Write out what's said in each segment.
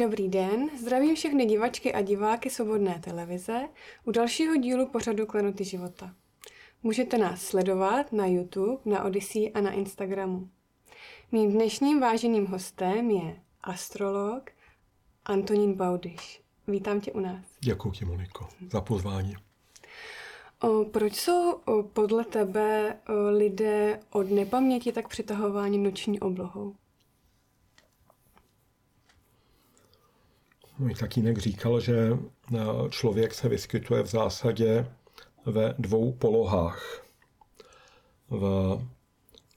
Dobrý den, zdravím všechny divačky a diváky Svobodné televize u dalšího dílu pořadu Klenoty života. Můžete nás sledovat na YouTube, na Odyssey a na Instagramu. Mým dnešním váženým hostem je astrolog Antonín Baudyš. Vítám tě u nás. Děkuji ti, Moniko, za pozvání. O, proč jsou o, podle tebe o, lidé od nepaměti tak přitahováni noční oblohou? Můj tatínek říkal, že e, člověk se vyskytuje v zásadě ve dvou polohách. V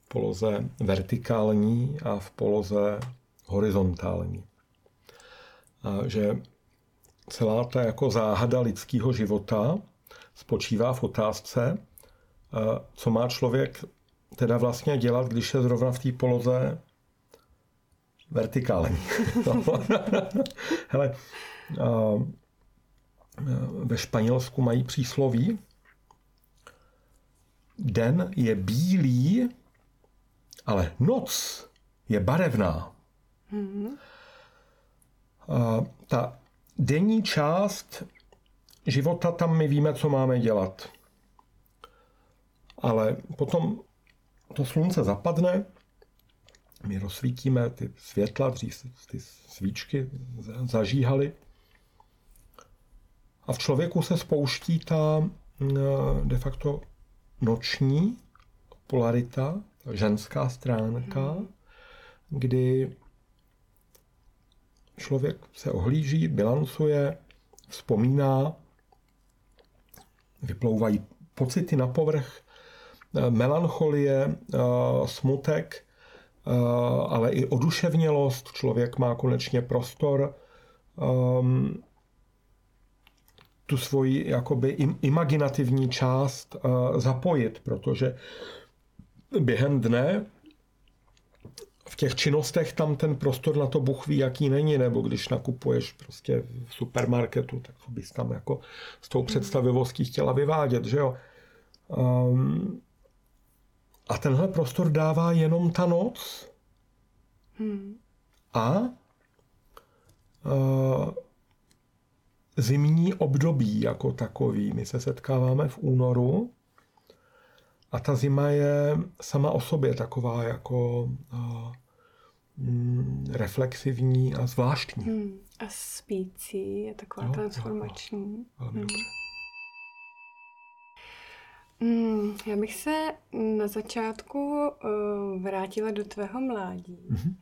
poloze vertikální a v poloze horizontální. A že celá ta jako záhada lidského života spočívá v otázce, co má člověk teda vlastně dělat, když je zrovna v té poloze vertikální. Hele, ve Španělsku mají přísloví, den je bílý, ale noc je barevná. Mm-hmm. Ta denní část života, tam my víme, co máme dělat. Ale potom to slunce zapadne, my rozsvítíme ty světla, dřív ty svíčky zažíhaly. A v člověku se spouští ta de facto noční polarita, ženská stránka, kdy člověk se ohlíží, bilancuje, vzpomíná, vyplouvají pocity na povrch, melancholie, smutek, ale i oduševnělost. Člověk má konečně prostor um, tu svoji jakoby imaginativní část uh, zapojit, protože během dne v těch činnostech tam ten prostor na to Bůh ví, jaký není, nebo když nakupuješ prostě v supermarketu, tak bys tam jako s tou představivostí chtěla vyvádět, že jo. Um, a tenhle prostor dává jenom ta noc. Hmm. A uh, zimní období jako takový. My se setkáváme v únoru a ta zima je sama o sobě taková jako uh, mm, reflexivní a zvláštní. Hmm. A spící je taková jo, transformační. Jo, velmi hmm. Hmm, já bych se na začátku uh, vrátila do tvého mládí. Mm-hmm.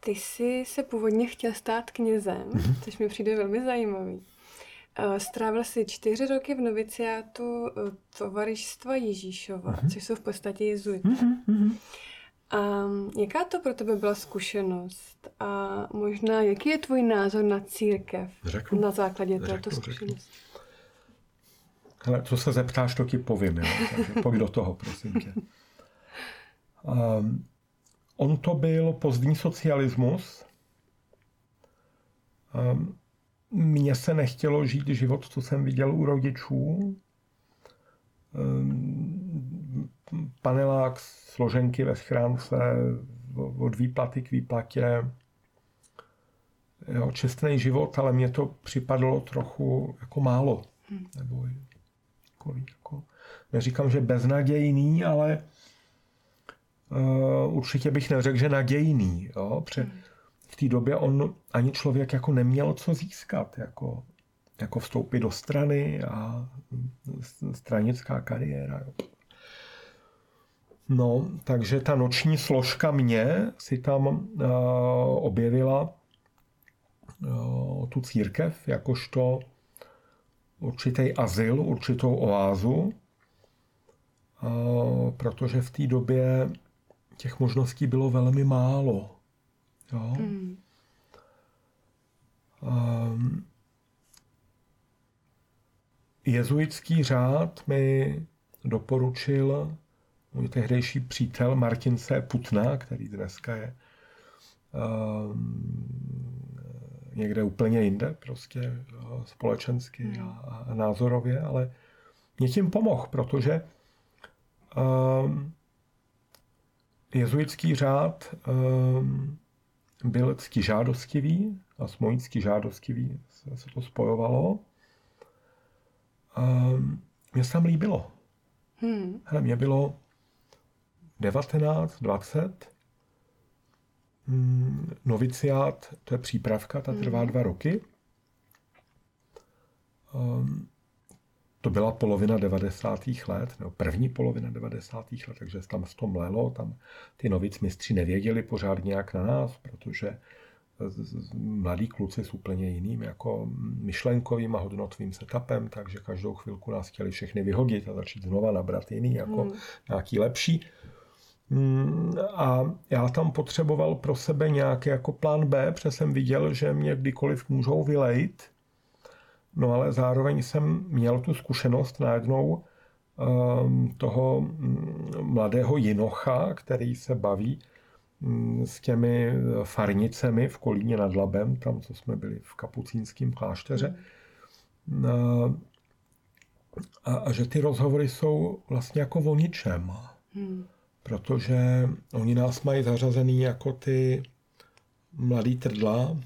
Ty jsi se původně chtěl stát knězem, mm-hmm. což mi přijde velmi zajímavý. Uh, strávil jsi čtyři roky v noviciátu uh, tovarištva Ježíšova, mm-hmm. což jsou v podstatě jezuité. Mm-hmm. A jaká to pro tebe byla zkušenost? A možná, jaký je tvůj názor na církev řeknu, na základě řeknu, této zkušenosti? Řeknu. Ale co se zeptáš, to ti povím. Jo? Takže pojď do toho, prosím tě. Um, on to byl pozdní socialismus. Um, mně se nechtělo žít život, co jsem viděl u rodičů. Um, panelák, složenky ve schránce, od výplaty k výplatě. Jo, čestný život, ale mně to připadlo trochu jako málo. Hmm. Nebo takový, jako, neříkám, že beznadějný, ale uh, určitě bych neřekl, že nadějný. Jo? Pře- v té době on ani člověk jako neměl co získat, jako, jako vstoupit do strany a stranická kariéra. Jo? No, takže ta noční složka mě si tam uh, objevila uh, tu církev jakožto určitý azyl, určitou oázu, protože v té době těch možností bylo velmi málo. Jo? Mm. jezuitský řád mi doporučil můj tehdejší přítel Martin C. Putna, který dneska je um, někde úplně jinde, prostě společensky a, a názorově, ale mě tím pomohl, protože um, jezuitský řád um, byl ctižádostivý a s mojí ctižádostivý se, se to spojovalo. A mě se tam líbilo. Hmm. Hele, mě bylo 19, 20. Hmm, noviciát, to je přípravka, ta trvá hmm. dva roky. Um, to byla polovina 90. let, nebo první polovina 90. let, takže tam s tom mlelo, tam ty novic mistři nevěděli pořád nějak na nás, protože mladí kluci s úplně jiným jako myšlenkovým a hodnotovým setupem, takže každou chvilku nás chtěli všechny vyhodit a začít znova nabrat jiný, jako hmm. nějaký lepší. Mm, a já tam potřeboval pro sebe nějaký jako plán B, protože jsem viděl, že mě kdykoliv můžou vylejt. No ale zároveň jsem měl tu zkušenost najednou um, toho mm, mladého jinocha, který se baví Mm, s těmi farnicemi v Kolíně nad Labem, tam, co jsme byli v kapucínském klášteře. A, a, a že ty rozhovory jsou vlastně jako o ničem. Hmm. Protože oni nás mají zařazený jako ty mladý trdla,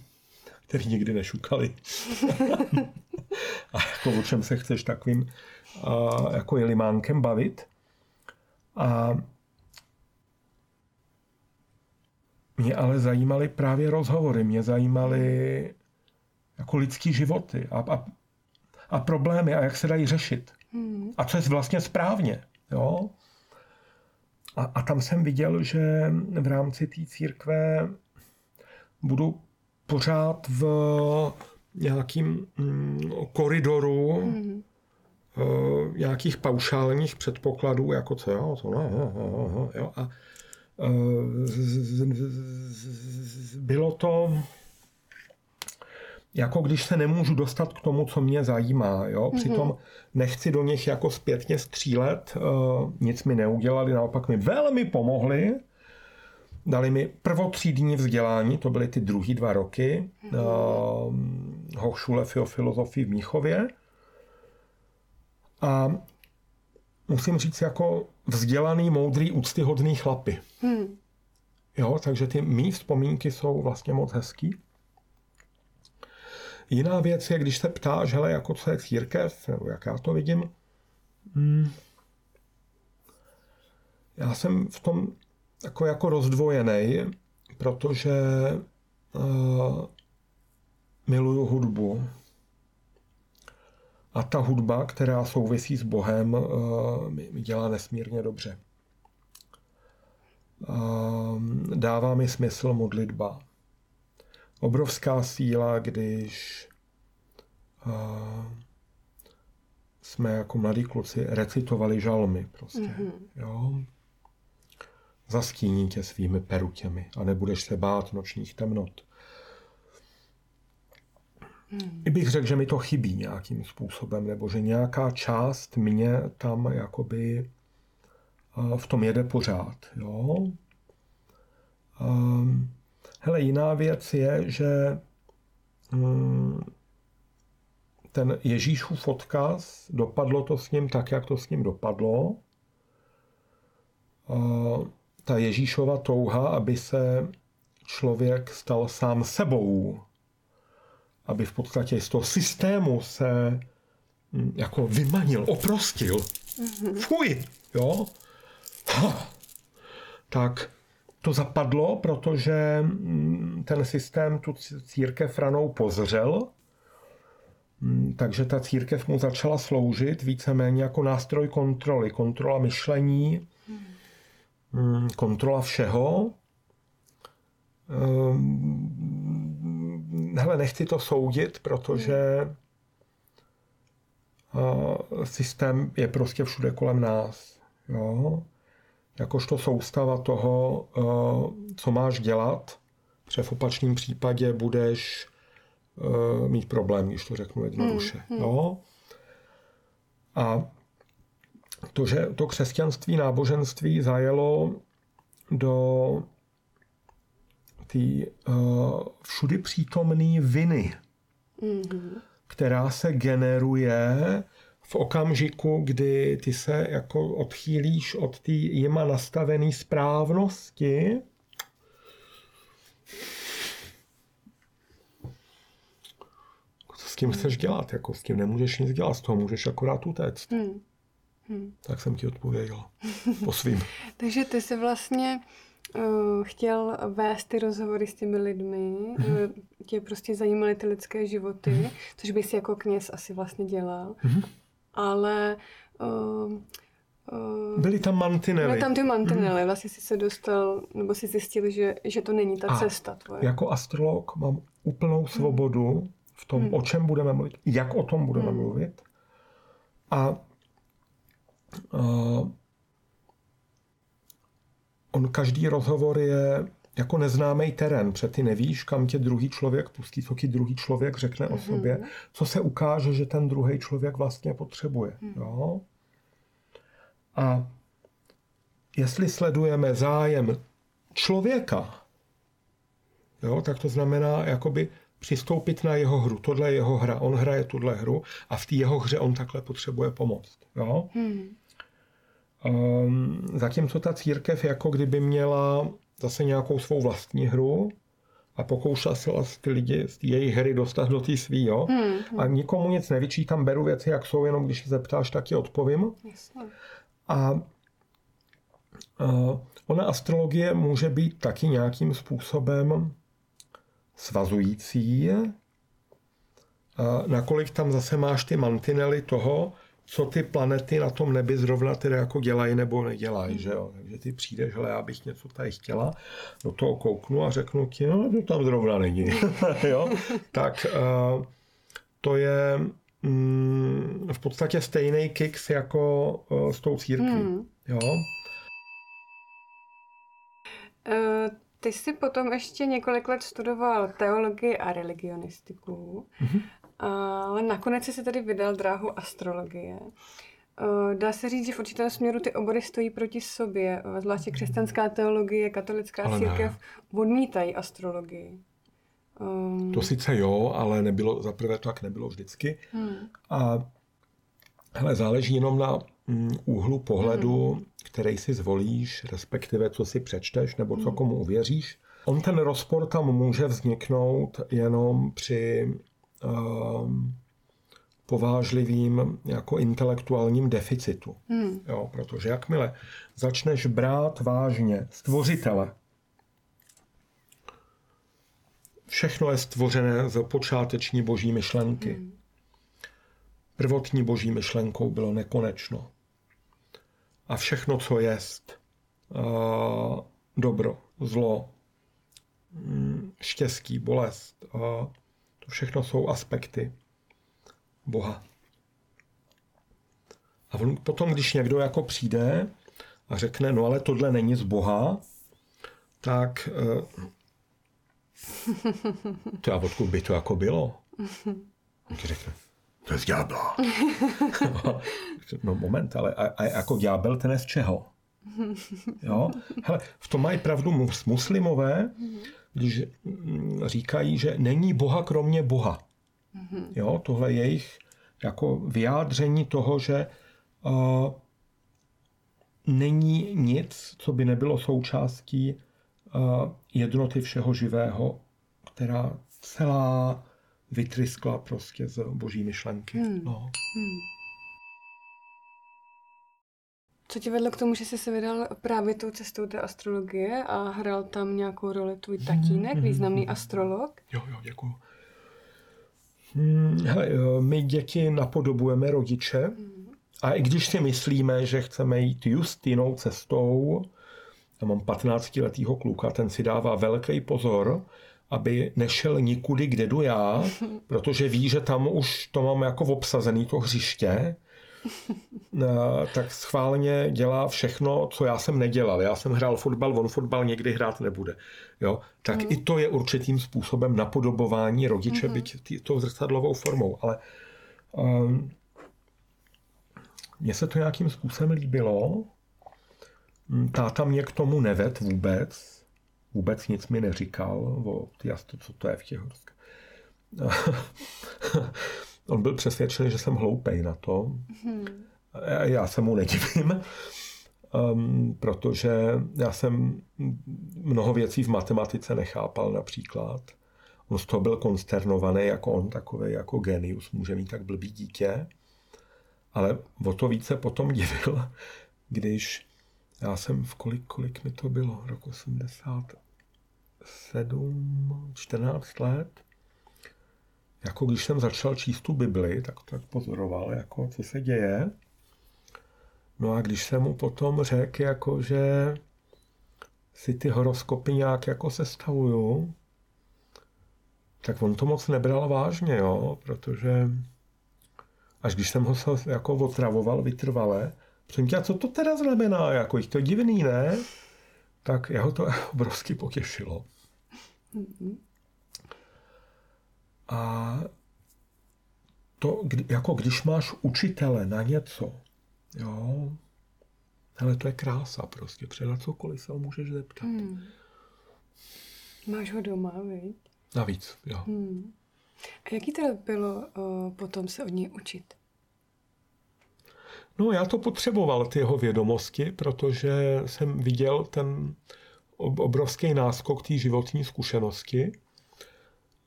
který nikdy nešukali. a jako o čem se chceš takovým a, jako jelimánkem bavit. A Mě ale zajímaly právě rozhovory, mě zajímaly jako lidský životy a, a, a problémy a jak se dají řešit. Hmm. A co je vlastně správně. Jo? A, a tam jsem viděl, že v rámci té církve budu pořád v nějakým mm, koridoru uh, nějakých paušálních předpokladů, jako co jo, to ne, jo, jo, jo, a bylo to jako když se nemůžu dostat k tomu, co mě zajímá. Jo? Mhm. Přitom nechci do nich jako zpětně střílet, nic mi neudělali, naopak mi velmi pomohli. Dali mi prvotřídní vzdělání, to byly ty druhý dva roky, mm Hochschule für filozofii v Míchově. A musím říct, jako vzdělaný, moudrý, úctyhodný chlapy. Hmm. Jo, takže ty mý vzpomínky jsou vlastně moc hezký. Jiná věc je, když se ptáš, hele, jako co je církev, nebo jak já to vidím, hmm, já jsem v tom jako, jako rozdvojený, protože uh, miluju hudbu. A ta hudba, která souvisí s Bohem, uh, mi dělá nesmírně dobře. Ehm, dává mi smysl modlitba. Obrovská síla, když ehm, jsme jako mladí kluci recitovali žalmy prostě. Mm-hmm. Jo? Zastíní tě svými perutěmi a nebudeš se bát nočních temnot. Hmm. I bych řekl, že mi to chybí nějakým způsobem, nebo že nějaká část mě tam jakoby v tom jede pořád. Jo? Um, hele, jiná věc je, že um, ten Ježíšův odkaz, dopadlo to s ním tak, jak to s ním dopadlo. Ta Ježíšova touha, aby se člověk stal sám sebou, aby v podstatě z toho systému se hm, jako vymanil, oprostil. Mm-hmm. Fuj, jo? tak to zapadlo, protože mm, ten systém tu církev ranou pozřel, mm, takže ta církev mu začala sloužit víceméně jako nástroj kontroly. Kontrola myšlení, mm, kontrola všeho. Ehm, hele, nechci to soudit, protože systém je prostě všude kolem nás. Jo? Jakožto soustava toho, eh, co máš dělat, protože v opačném případě budeš eh, mít problém, když to řeknu jednoduše. Hmm, hmm. No? A to, že to křesťanství, náboženství zajelo do té uh, všudy přítomné viny, mm-hmm. která se generuje v okamžiku, kdy ty se jako odchýlíš od té jima nastavené správnosti, co s tím chceš hmm. dělat? Jako s tím nemůžeš nic dělat, z toho můžeš akorát utéct. Hmm. Hmm. Tak jsem ti odpověděl. po svým. Takže ty se vlastně uh, chtěl vést ty rozhovory s těmi lidmi, hmm. tě prostě zajímaly ty lidské životy, hmm. což bys jako kněz asi vlastně dělal. Hmm ale uh, uh, byly tam mantinely. Byly tam ty mantinely, mm-hmm. vlastně jsi se dostal, nebo si zjistil, že, že to není ta A cesta tvoje. jako astrolog mám úplnou svobodu mm-hmm. v tom, mm-hmm. o čem budeme mluvit, jak o tom budeme mm-hmm. mluvit. A uh, on každý rozhovor je jako neznámý terén, protože ty nevíš, kam tě druhý člověk pustí, co ti druhý člověk řekne mm-hmm. o sobě, mhm. co se ukáže, že ten druhý člověk vlastně potřebuje. Mm. Jo? A jestli sledujeme zájem člověka, jo, tak to znamená jakoby přistoupit na jeho hru. Tohle je jeho hra, on hraje tuhle hru a v té jeho hře on takhle potřebuje pomoct. Jo? Mm. Um, zatímco ta církev jako kdyby měla zase nějakou svou vlastní hru a pokoušela se ty lidi z jejich hry dostat do té svý, jo? Hmm, hmm. A nikomu nic nevyčítám, beru věci, jak jsou, jenom když se zeptáš, tak je odpovím. Jasně. A uh, ona astrologie může být taky nějakým způsobem svazující, nakolik tam zase máš ty mantinely toho, co ty planety na tom nebi zrovna tedy jako dělají nebo nedělají, že jo. Takže ty přijdeš, hele, já bych něco tady chtěla, do toho kouknu a řeknu ti, no to tam zrovna není, jo. Tak uh, to je mm, v podstatě stejný kicks jako uh, s tou církví, hmm. jo. Uh, ty jsi potom ještě několik let studoval teologii a religionistiku. Mm-hmm ale nakonec si se tedy vydal dráhu astrologie. Eh, dá se říct, že v určitém směru ty obory stojí proti sobě, eh, zvláště křesťanská teologie, katolická ale církev ne. odmítají astrologii. Um... To sice jo, ale nebylo, zaprvé to tak nebylo vždycky. Hmm. A hele, záleží jenom na mm, úhlu pohledu, hmm. který si zvolíš, respektive co si přečteš, nebo co hmm. komu uvěříš. On ten rozpor tam může vzniknout jenom při povážlivým jako intelektuálním deficitu. Hmm. Jo, protože jakmile začneš brát vážně stvořitele, všechno je stvořené z počáteční boží myšlenky. Hmm. Prvotní boží myšlenkou bylo nekonečno. A všechno, co jest, dobro, zlo, mm, štěstí, bolest, to všechno jsou aspekty Boha. A potom, když někdo jako přijde a řekne, no ale tohle není z Boha, tak uh, to a odkud by to jako bylo? On ti řekne, to je z ďábla. no moment, ale a, a jako ďábel ten je z čeho? Jo? Hele, v tom mají pravdu muslimové, když mm, říkají, že není Boha kromě Boha. Mm-hmm. Jo, tohle je jejich jako vyjádření toho, že uh, není nic, co by nebylo součástí uh, jednoty všeho živého, která celá vytryskla prostě z boží myšlenky. Hmm. No. Hmm. Co tě vedlo k tomu, že jsi se vydal právě tou cestou té astrologie a hrál tam nějakou roli tvůj tatínek, mm-hmm. významný astrolog? Jo, jo, děkuji. Hmm, hele, my děti napodobujeme rodiče a i když si myslíme, že chceme jít just jinou cestou, já mám 15-letýho kluka, ten si dává velký pozor, aby nešel nikudy, kde jdu já, protože ví, že tam už to mám jako obsazený to hřiště tak schválně dělá všechno, co já jsem nedělal. Já jsem hrál fotbal, on fotbal někdy hrát nebude. Jo? Tak mm. i to je určitým způsobem napodobování rodiče, mm-hmm. byť tou zrcadlovou formou. Ale um, mně se to nějakým způsobem líbilo. Hm, táta mě k tomu neved vůbec. Vůbec nic mi neříkal o ty, co to je v těch On byl přesvědčený, že jsem hloupej na to. Hmm. Já se mu nedivím, um, protože já jsem mnoho věcí v matematice nechápal například. On z toho byl konsternovaný, jako on takový jako genius, může mít tak blbý dítě. Ale o to více potom divil, když já jsem v kolik, kolik mi to bylo, rok 87, 14 let, jako když jsem začal číst tu Bibli, tak tak pozoroval, jako co se děje. No a když jsem mu potom řekl, jako že si ty horoskopy nějak jako sestavuju, tak on to moc nebral vážně, jo, protože až když jsem ho se jako otravoval vytrvale, jsem tě, co to teda znamená, jako to divný, ne? Tak jeho to obrovsky potěšilo. Mm-hmm. A to, jako když máš učitele na něco, jo, ale to je krása prostě, před cokoliv se ho můžeš zeptat. Hmm. Máš ho doma, viď? Navíc, jo. Hmm. A jaký teda bylo uh, potom se od něj učit? No já to potřeboval, ty jeho vědomosti, protože jsem viděl ten obrovský náskok té životní zkušenosti.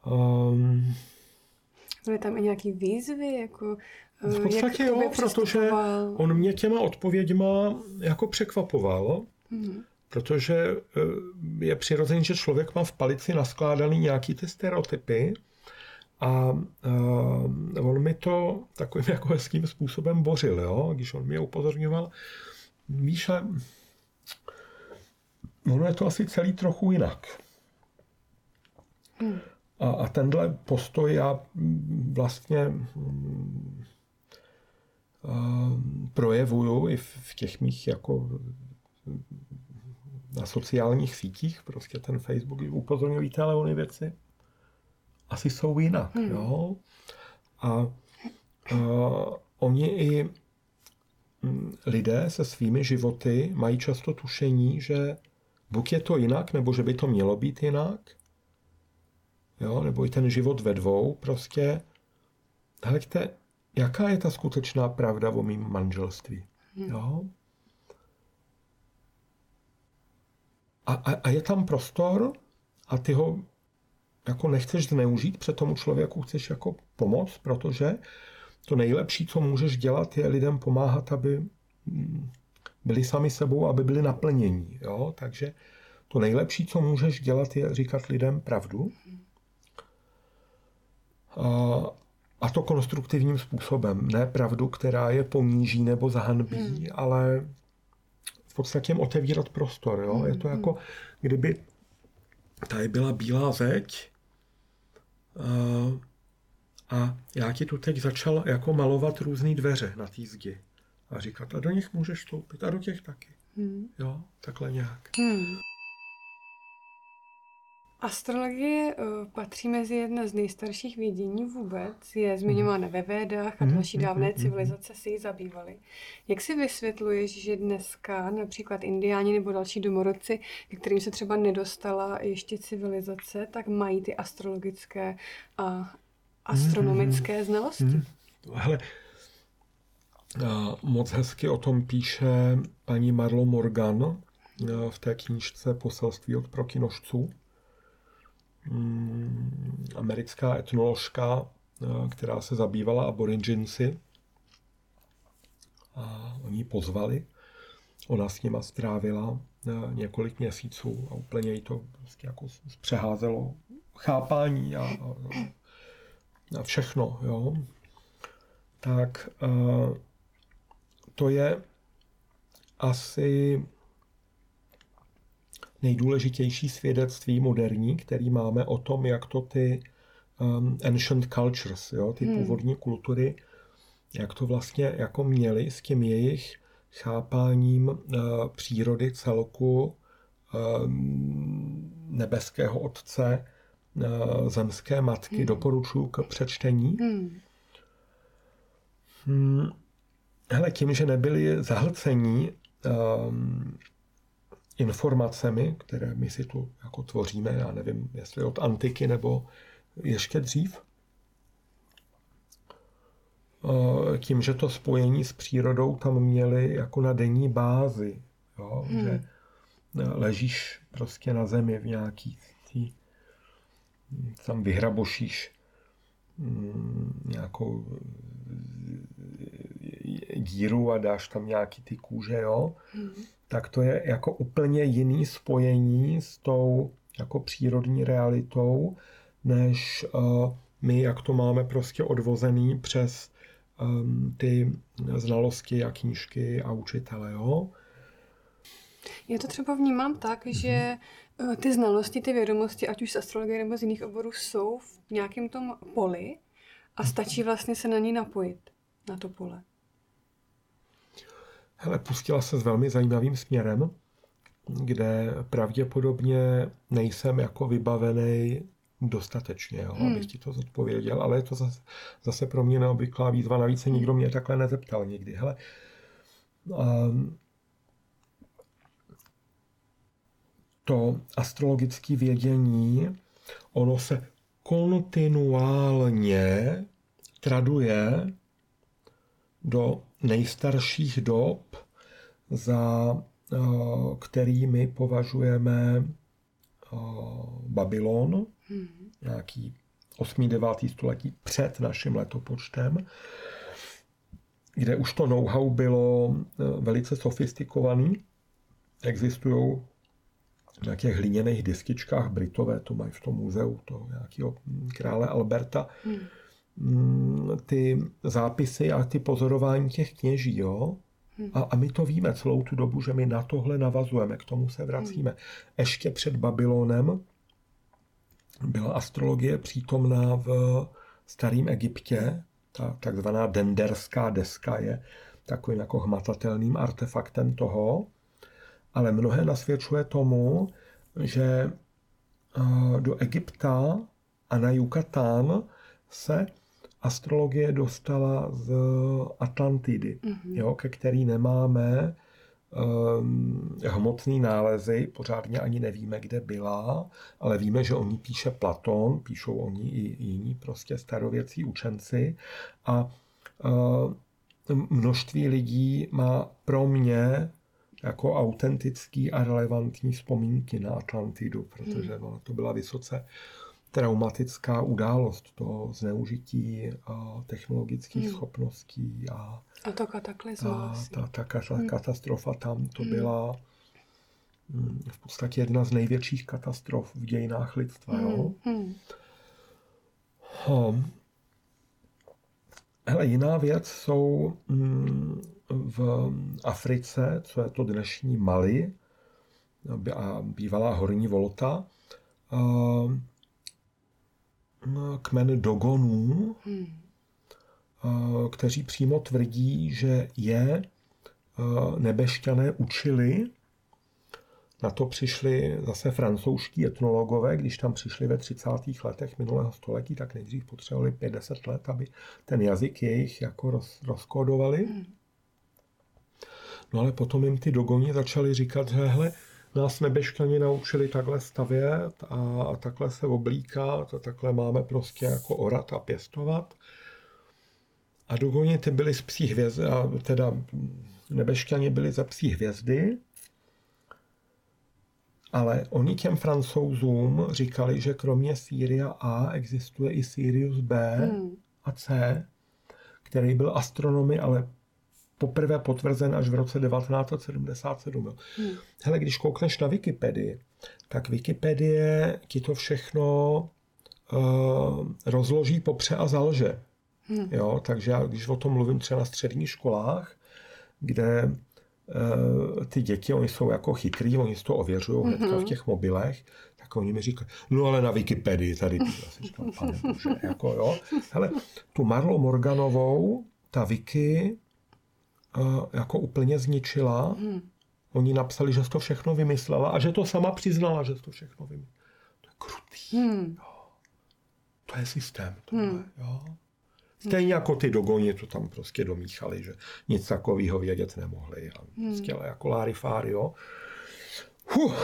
Um, Byly tam i nějaký výzvy, jako v eh, podstatě jo, protože on mě těma odpověďma jako překvapoval, hmm. protože eh, je přirozený, že člověk má v palici naskládaný nějaký ty stereotypy a uh, on mi to takovým jako hezkým způsobem bořil, jo? když on mě upozorňoval, víš, ono je to asi celý trochu jinak. Hmm. A, a tenhle postoj já vlastně mm, projevuju i v těch mých jako na sociálních sítích, prostě ten Facebook, upozorňují ale ony věci asi jsou jinak, hmm. jo. A, a oni i mm, lidé se svými životy mají často tušení, že buď je to jinak, nebo že by to mělo být jinak, jo, nebo i ten život ve dvou, prostě, hleďte, jaká je ta skutečná pravda o mým manželství. Hmm. Jo? A, a, a je tam prostor a ty ho jako nechceš zneužít, před tomu člověku chceš jako pomoct, protože to nejlepší, co můžeš dělat, je lidem pomáhat, aby mm, byli sami sebou, aby byli naplnění. Jo? Takže to nejlepší, co můžeš dělat, je říkat lidem pravdu. A, a to konstruktivním způsobem. Ne pravdu, která je poníží nebo zahanbí, hmm. ale v podstatě jim otevírat prostor. Jo? Hmm. Je to hmm. jako, kdyby tady byla bílá zeď a, a já ti tu teď začal jako malovat různé dveře na té zdi. A říkat, a do nich můžeš vstoupit, a do těch taky. Hmm. Jo, takhle nějak. Hmm. Astrologie uh, patří mezi jedna z nejstarších vědění vůbec. Je zmiňována ve Védách a mhm, další mhm, dávné mhm, civilizace si ji zabývaly. Jak si vysvětluješ, že dneska například indiáni nebo další domorodci, ke kterým se třeba nedostala ještě civilizace, tak mají ty astrologické a astronomické znalosti? Hele, moc hezky o tom píše paní Marlo Morgan v té knížce Poselství od prokinožců americká etnoložka, eh, která se zabývala aboriginci. A oni pozvali. Ona s nima strávila eh, několik měsíců a úplně jí to prostě jako přeházelo chápání a, a, a všechno. Jo. Tak eh, to je asi nejdůležitější svědectví moderní, který máme o tom, jak to ty um, ancient cultures, jo, ty hmm. původní kultury, jak to vlastně jako měli s tím jejich chápáním uh, přírody celku, um, nebeského otce, uh, zemské matky. Hmm. Doporučuji k přečtení. Hmm. Hmm. Hele, tím, že nebyli zahlcení um, informacemi, které my si tu jako tvoříme, já nevím, jestli od antiky nebo ještě dřív. Tím, že to spojení s přírodou tam měli jako na denní bázi, jo? Hmm. že ležíš prostě na zemi v nějaký tý tam vyhrabošíš mm, nějakou díru a dáš tam nějaký ty kůže, jo, hmm. Tak to je jako úplně jiný spojení s tou jako přírodní realitou, než uh, my, jak to máme prostě odvozený přes um, ty znalosti a knížky a učitele, jo. Já to třeba vnímám tak, mm-hmm. že uh, ty znalosti, ty vědomosti, ať už z astrologie nebo z jiných oborů, jsou v nějakém tom poli a stačí vlastně se na ní napojit, na to pole. Hele, pustila se s velmi zajímavým směrem, kde pravděpodobně nejsem jako vybavený dostatečně, jo, hmm. abych ti to zodpověděl, ale je to zase, zase pro mě neobvyklá výzva. Navíc se nikdo mě takhle nezeptal nikdy. Hele, um, to astrologické vědění, ono se kontinuálně traduje do nejstarších dob, za eh, který my považujeme eh, Babylon, hmm. nějaký 8. 9. století před naším letopočtem, kde už to know-how bylo eh, velice sofistikovaný. Existují na těch hliněných deskičkách, Britové to mají v tom muzeu, to nějakého krále Alberta, hmm. Mm, ty zápisy a ty pozorování těch kněží, jo? Hmm. A, a my to víme celou tu dobu, že my na tohle navazujeme, k tomu se vracíme. Hmm. Ještě před Babylonem byla astrologie přítomná v starém Egyptě, ta takzvaná denderská deska je takovým jako hmatatelným artefaktem toho, ale mnohé nasvědčuje tomu, že do Egypta a na Yucatán se astrologie dostala z Atlantidy, mm-hmm. jo, ke který nemáme um, hmotný nálezy, pořádně ani nevíme, kde byla, ale víme, že o ní píše Platon, píšou o ní i jiní prostě starověcí učenci a uh, množství lidí má pro mě jako autentický a relevantní vzpomínky na Atlantidu, protože hmm. no, to byla vysoce traumatická událost, to zneužití a technologických hmm. schopností a, a to kataklizma. A ta, ta, ta hmm. katastrofa tam, to hmm. byla mm, v podstatě jedna z největších katastrof v dějinách lidstva. Hmm. Jo? Hmm. Hm. Hele, jiná věc jsou mm, v Africe, co je to dnešní Mali a bývalá horní Volta, kmen Dogonů, hmm. kteří přímo tvrdí, že je nebešťané učili. Na to přišli zase francouzští etnologové, když tam přišli ve 30. letech minulého století, tak nejdřív potřebovali 50 let, aby ten jazyk jejich jako roz, rozkódovali. Hmm. No ale potom jim ty dogoni začali říkat, že hele, nás nebešťani naučili takhle stavět a takhle se oblíkat a takhle máme prostě jako orat a pěstovat. A dogoni ty byli z psí hvězdy, a teda nebešťani byli ze psí hvězdy, ale oni těm francouzům říkali, že kromě Syria A existuje i Sirius B hmm. a C, který byl astronomy, ale poprvé potvrzen až v roce 1977. Hmm. Hele, když koukneš na Wikipedii, tak Wikipedie ti to všechno uh, rozloží popře a zalže. Hmm. Jo, takže já, když o tom mluvím třeba na středních školách, kde uh, ty děti, oni jsou jako chytrý, oni si to ověřují hnedka mm-hmm. v těch mobilech, tak oni mi říkají, no ale na Wikipedii tady, já si říkám, pane bože, jako jo. Hele, tu Marlo Morganovou, ta Wiki, jako úplně zničila. Hmm. Oni napsali, že to všechno vymyslela a že to sama přiznala, že to všechno vymyslela. To je krutý. Hmm. Jo. To je systém. Tohle, hmm. jo. Stejně jako ty dogoni to tam prostě domíchali, že nic takového vědět nemohli. A hmm. prostě jako Larifári, jo. Huh.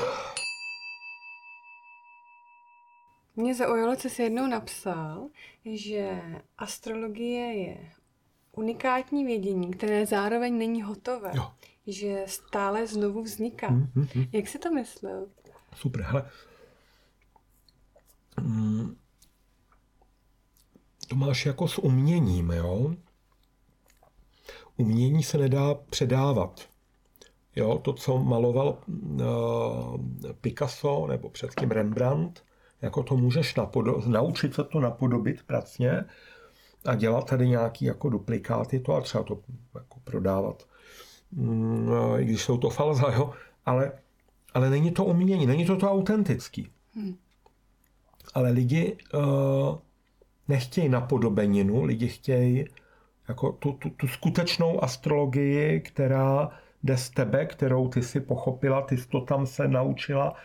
Mě zaujalo, co jsi jednou napsal, že astrologie je unikátní vědění, které zároveň není hotové. Jo. Že stále znovu vzniká. Hmm, hmm, hmm. Jak si to myslel? Super, hele. Mm, to máš jako s uměním, jo. Umění se nedá předávat. Jo, to, co maloval uh, Picasso nebo předtím Rembrandt, jako to můžeš napodo- naučit se to napodobit pracně a dělat tady nějaký jako duplikáty to a třeba to jako prodávat. Mm, I když jsou to falza, jo, ale, ale není to umění, není to to autentický. Hmm. Ale lidi uh, nechtějí napodobeninu, lidi chtějí jako tu, tu, tu skutečnou astrologii, která jde z tebe, kterou ty si pochopila, ty jsi to tam se naučila,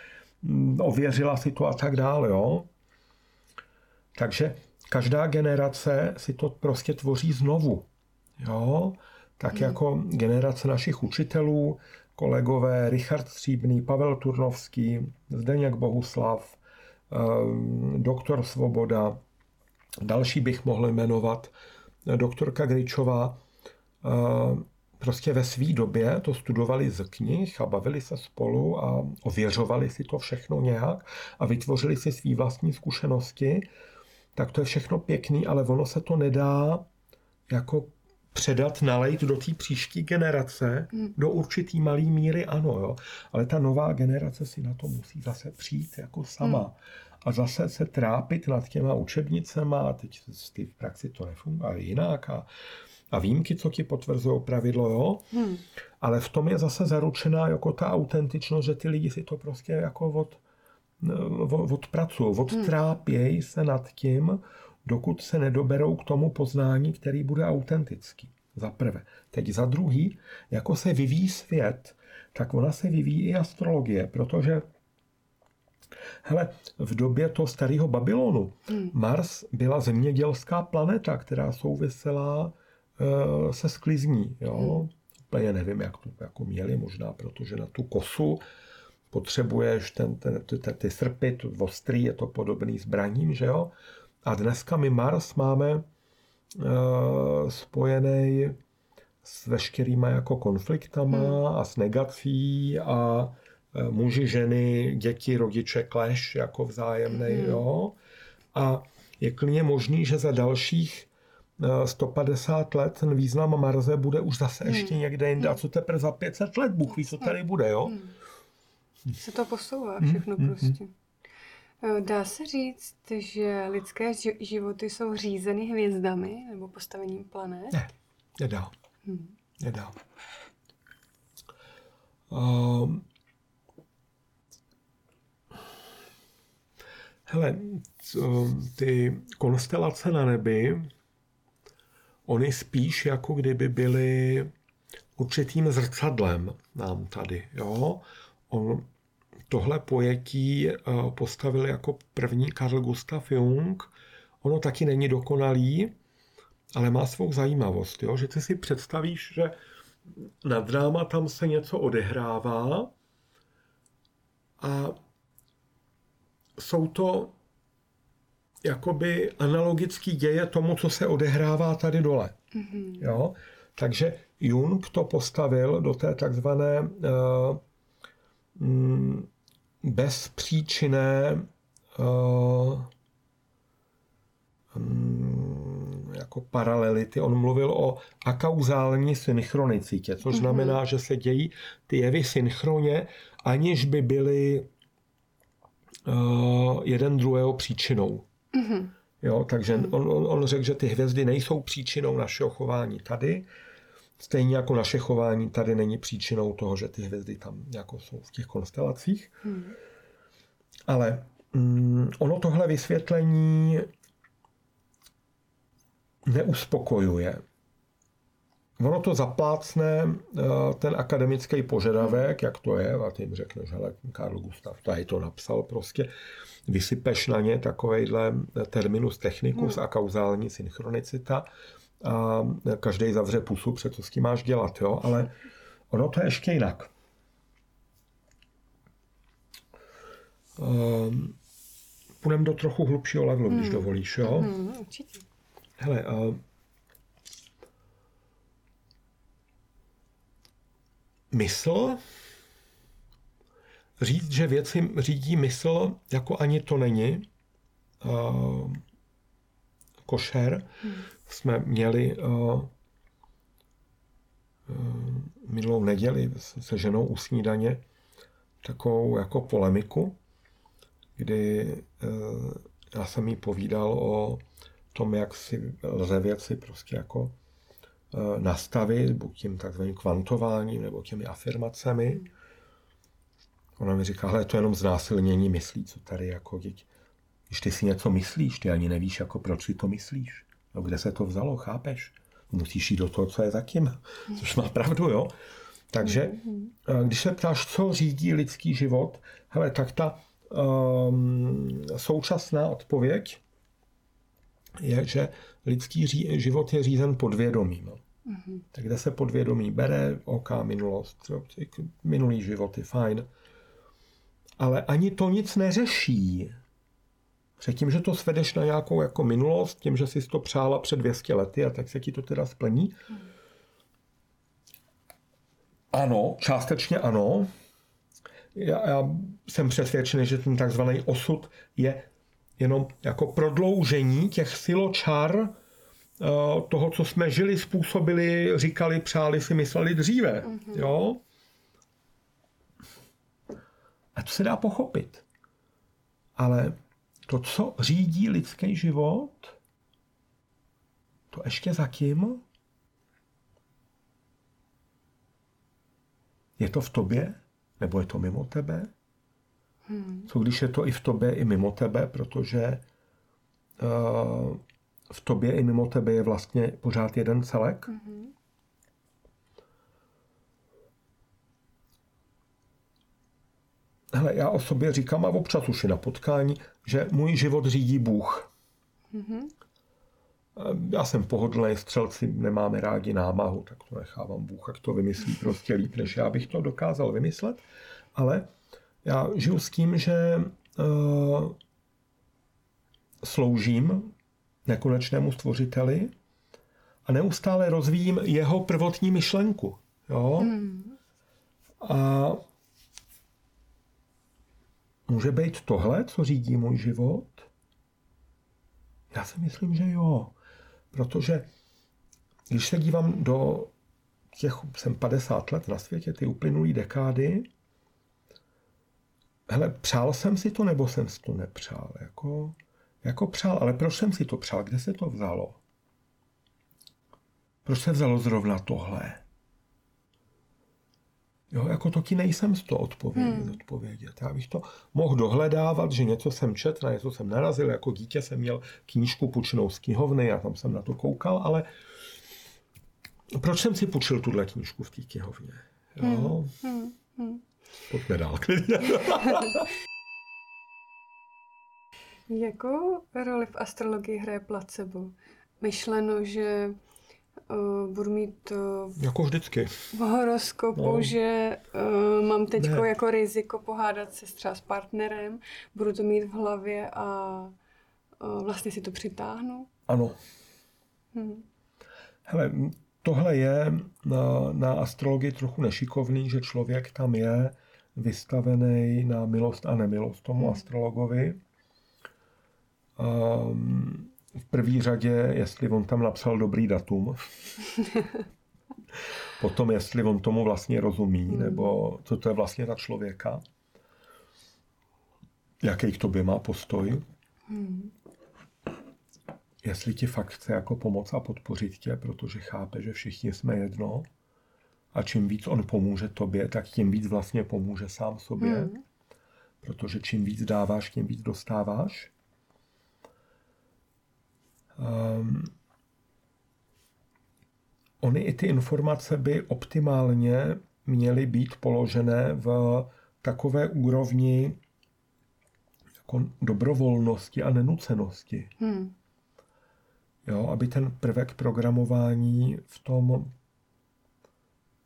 mm, ověřila si to a tak dále. Jo? Takže každá generace si to prostě tvoří znovu. Jo? Tak hmm. jako generace našich učitelů, kolegové Richard Stříbný, Pavel Turnovský, Zdeněk Bohuslav, eh, doktor Svoboda, další bych mohl jmenovat, doktorka Gričová, eh, prostě ve své době to studovali z knih a bavili se spolu a ověřovali si to všechno nějak a vytvořili si své vlastní zkušenosti, tak to je všechno pěkný, ale ono se to nedá jako předat, nalejt do té příští generace, hmm. do určitý malý míry ano, jo. ale ta nová generace si na to musí zase přijít jako sama. Hmm. A zase se trápit nad těma učebnicema, a teď v praxi to nefunguje jinak. A, a výjimky, co ti potvrzují pravidlo, jo. Hmm. Ale v tom je zase zaručená jako ta autentičnost, že ty lidi si to prostě jako od, odpracují, odtrápějí hmm. se nad tím, dokud se nedoberou k tomu poznání, který bude autentický. Za prvé. Teď za druhý, jako se vyvíjí svět, tak ona se vyvíjí i astrologie, protože Hele, v době toho starého Babylonu hmm. Mars byla zemědělská planeta, která souvisela uh, se sklizní. Jo? Hmm. Úplně nevím, jak to jako měli, možná protože na tu kosu potřebuješ ten, ten, ty, ty, ty srpy, to ostrý, je to podobný zbraním, že jo? A dneska my Mars máme uh, spojený s veškerýma jako konfliktama hmm. a s negací a uh, muži, ženy, děti, rodiče, kleš jako vzájemný, hmm. jo. A je klidně možný, že za dalších 150 let ten význam Marze bude už zase hmm. ještě někde jinde. A co teprve za 500 let, Bůh ví, co tady bude, jo? Hmm. Se to posouvá všechno hmm. prostě. Eh, dá se říct, že lidské životy jsou řízeny hvězdami nebo postavením planet? Ne, nedá. Hmm. Nedá. Um, hele, ty konstelace na nebi, oni spíš jako kdyby byly určitým zrcadlem nám tady. Jo? On, tohle pojetí eh, postavil jako první Carl Gustav Jung. Ono taky není dokonalý, ale má svou zajímavost. Jo? Že ty si představíš, že nad náma tam se něco odehrává a jsou to jakoby analogický děje tomu, co se odehrává tady dole. Mm-hmm. Jo? Takže Jung to postavil do té takzvané uh, bezpříčinné uh, jako paralelity. On mluvil o akauzální synchronicitě, což mm-hmm. znamená, že se dějí ty jevy synchroně, aniž by byly uh, jeden druhého příčinou. Mm-hmm. Jo, takže on, on, on řekl, že ty hvězdy nejsou příčinou našeho chování tady, Stejně jako naše chování tady není příčinou toho, že ty hvězdy tam jako jsou v těch konstelacích. Hmm. Ale mm, ono tohle vysvětlení neuspokojuje. Ono to zaplácne eh, ten akademický požadavek, jak to je, a ty jim řekneš, hele, Karl Gustav tady to napsal prostě, vysypeš na ně takovejhle terminus technicus hmm. a kauzální synchronicita a každý zavře pusu, před co s tím máš dělat, jo? ale ono to je ještě jinak. Um, půjdeme do trochu hlubšího levelu, hmm. když dovolíš, jo? Hmm, určitě. Hele, uh, mysl, říct, že věci řídí mysl, jako ani to není, uh, košer, hmm. Jsme měli uh, uh, minulou neděli se ženou u snídaně takovou jako polemiku, kdy uh, já jsem jí povídal o tom, jak si lze věci prostě jako nastavit, buď tím takzvaným kvantováním nebo těmi afirmacemi. Ona mi říká, ale to je jenom znásilnění myslí, co tady jako děti. Když ty si něco myslíš, ty ani nevíš, jako proč si to myslíš. No, kde se to vzalo, chápeš? Musíš jít do toho, co je za tím. Což má pravdu, jo? Takže když se ptáš, co řídí lidský život, hele, tak ta um, současná odpověď je, že lidský ří, život je řízen podvědomím. Mm-hmm. Tak kde se podvědomí bere, OK, minulost, minulý život je fajn, ale ani to nic neřeší. Řekím, že to svedeš na nějakou jako minulost, tím, že jsi to přála před 200 lety a tak se ti to teda splní. Ano, částečně ano. Já, já jsem přesvědčený, že ten takzvaný osud je jenom jako prodloužení těch siločar eh, toho, co jsme žili, způsobili, říkali, přáli si, mysleli dříve. Mm-hmm. Jo? A to se dá pochopit. Ale to, co řídí lidský život, to ještě zatím je to v tobě, nebo je to mimo tebe? Hmm. Co když je to i v tobě, i mimo tebe, protože uh, v tobě i mimo tebe je vlastně pořád jeden celek? Hmm. Hele, já o sobě říkám a občas už i na potkání, že můj život řídí Bůh. Mm-hmm. Já jsem pohodlný, střelci nemáme rádi námahu, tak to nechávám Bůh, jak to vymyslí prostě líp, než já bych to dokázal vymyslet. Ale já žiju s tím, že uh, sloužím nekonečnému stvořiteli a neustále rozvíjím jeho prvotní myšlenku. Jo? Mm. A Může být tohle, co řídí můj život? Já si myslím, že jo. Protože když se dívám do těch, jsem 50 let na světě, ty uplynulé dekády, hele, přál jsem si to, nebo jsem si to nepřál? Jako, jako přál, ale proč jsem si to přál? Kde se to vzalo? Proč se vzalo zrovna tohle? Jo, jako to ti nejsem z toho odpovědět, hmm. odpovědět. Já bych to mohl dohledávat, že něco jsem čet, na něco jsem narazil, jako dítě jsem měl knížku půjčenou z knihovny a tam jsem na to koukal, ale proč jsem si půjčil tuhle knížku v té knihovně? Jo? Hmm. Hmm. Hmm. Pojďme dál. Jakou roli v astrologii hraje placebo? Myšleno, že uh, budu mít uh, jako vždycky. v horoskopu, no. že uh, mám teď jako riziko pohádat se třeba s partnerem, budu to mít v hlavě a uh, vlastně si to přitáhnu. Ano. Hmm. Hele, tohle je na, na astrologii trochu nešikovný, že člověk tam je vystavený na milost a nemilost tomu hmm. astrologovi. Um, v první řadě, jestli on tam napsal dobrý datum, potom jestli on tomu vlastně rozumí, hmm. nebo co to je vlastně ta člověka, jaký k tobě má postoj, hmm. jestli ti fakt chce jako pomoct a podpořit tě, protože chápe, že všichni jsme jedno a čím víc on pomůže tobě, tak tím víc vlastně pomůže sám sobě, hmm. protože čím víc dáváš, tím víc dostáváš. Um, Ony i ty informace by optimálně měly být položené v takové úrovni jako dobrovolnosti a nenucenosti. Hmm. Jo, aby ten prvek programování v tom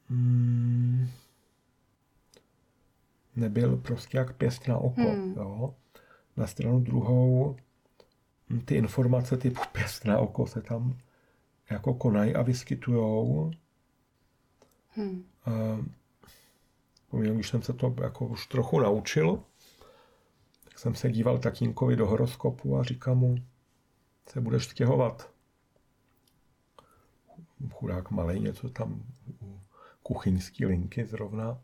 hmm, nebyl prostě jak pěst na oko. Hmm. Jo. Na stranu druhou ty informace typu pěst na oko se tam jako konají a vyskytujou. Hmm. A, když jsem se to jako už trochu naučil, tak jsem se díval tatínkovi do horoskopu a říkám mu, se budeš stěhovat. Chudák malý, něco tam u kuchyňský linky zrovna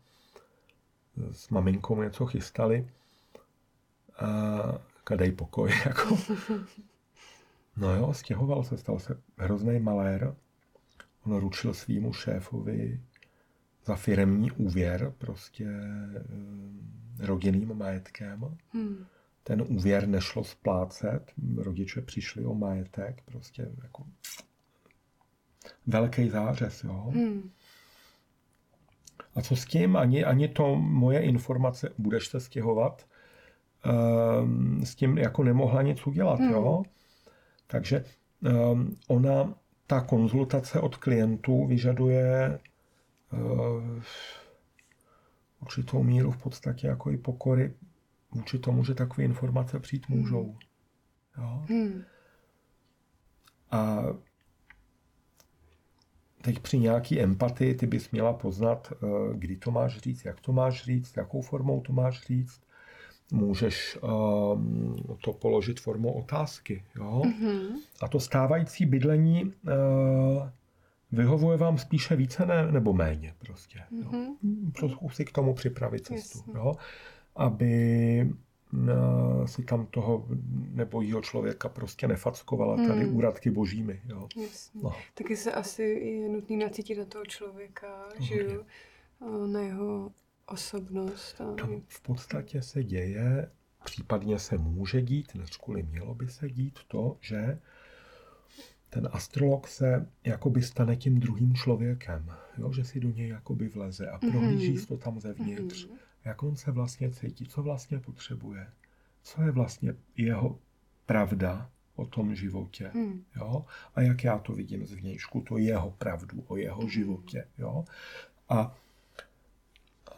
s maminkou něco chystali. A kadej pokoj, jako. No jo, stěhoval se, stal se hrozný malér. On ručil svýmu šéfovi za firemní úvěr, prostě e, rodinným majetkem. Hmm. Ten úvěr nešlo splácet, rodiče přišli o majetek, prostě jako velký zářez, jo. Hmm. A co s tím? Ani, ani to moje informace, budeš se stěhovat, s tím jako nemohla nic udělat, hmm. jo. Takže um, ona, ta konzultace od klientů vyžaduje uh, určitou míru v podstatě jako i pokory vůči tomu, že takové informace přijít můžou. Jo? Hmm. A teď při nějaký empatii ty bys měla poznat, eh, kdy to máš říct, jak to máš říct, jakou formou to máš říct. Můžeš um, to položit formou otázky. Jo? Mm-hmm. A to stávající bydlení uh, vyhovuje vám spíše více ne, nebo méně prostě. Mm-hmm. Jo? si k tomu připravit cestu. Jo? Aby uh, si tam toho nebojího člověka prostě nefackovala hmm. tady úradky božími. Jo. Jasně. No. Taky se asi je nutný nacítit na toho člověka, no, že jo, na jeho osobnost. A... Tam v podstatě se děje, případně se může dít, než kvůli mělo by se dít to, že ten astrolog se jakoby stane tím druhým člověkem, jo? že si do něj jakoby vleze a prohlíží mm-hmm. to tam zevnitř. Mm-hmm jak on se vlastně cítí, co vlastně potřebuje, co je vlastně jeho pravda o tom životě. Hmm. Jo? A jak já to vidím zvnějšku, to jeho pravdu o jeho hmm. životě. Jo? A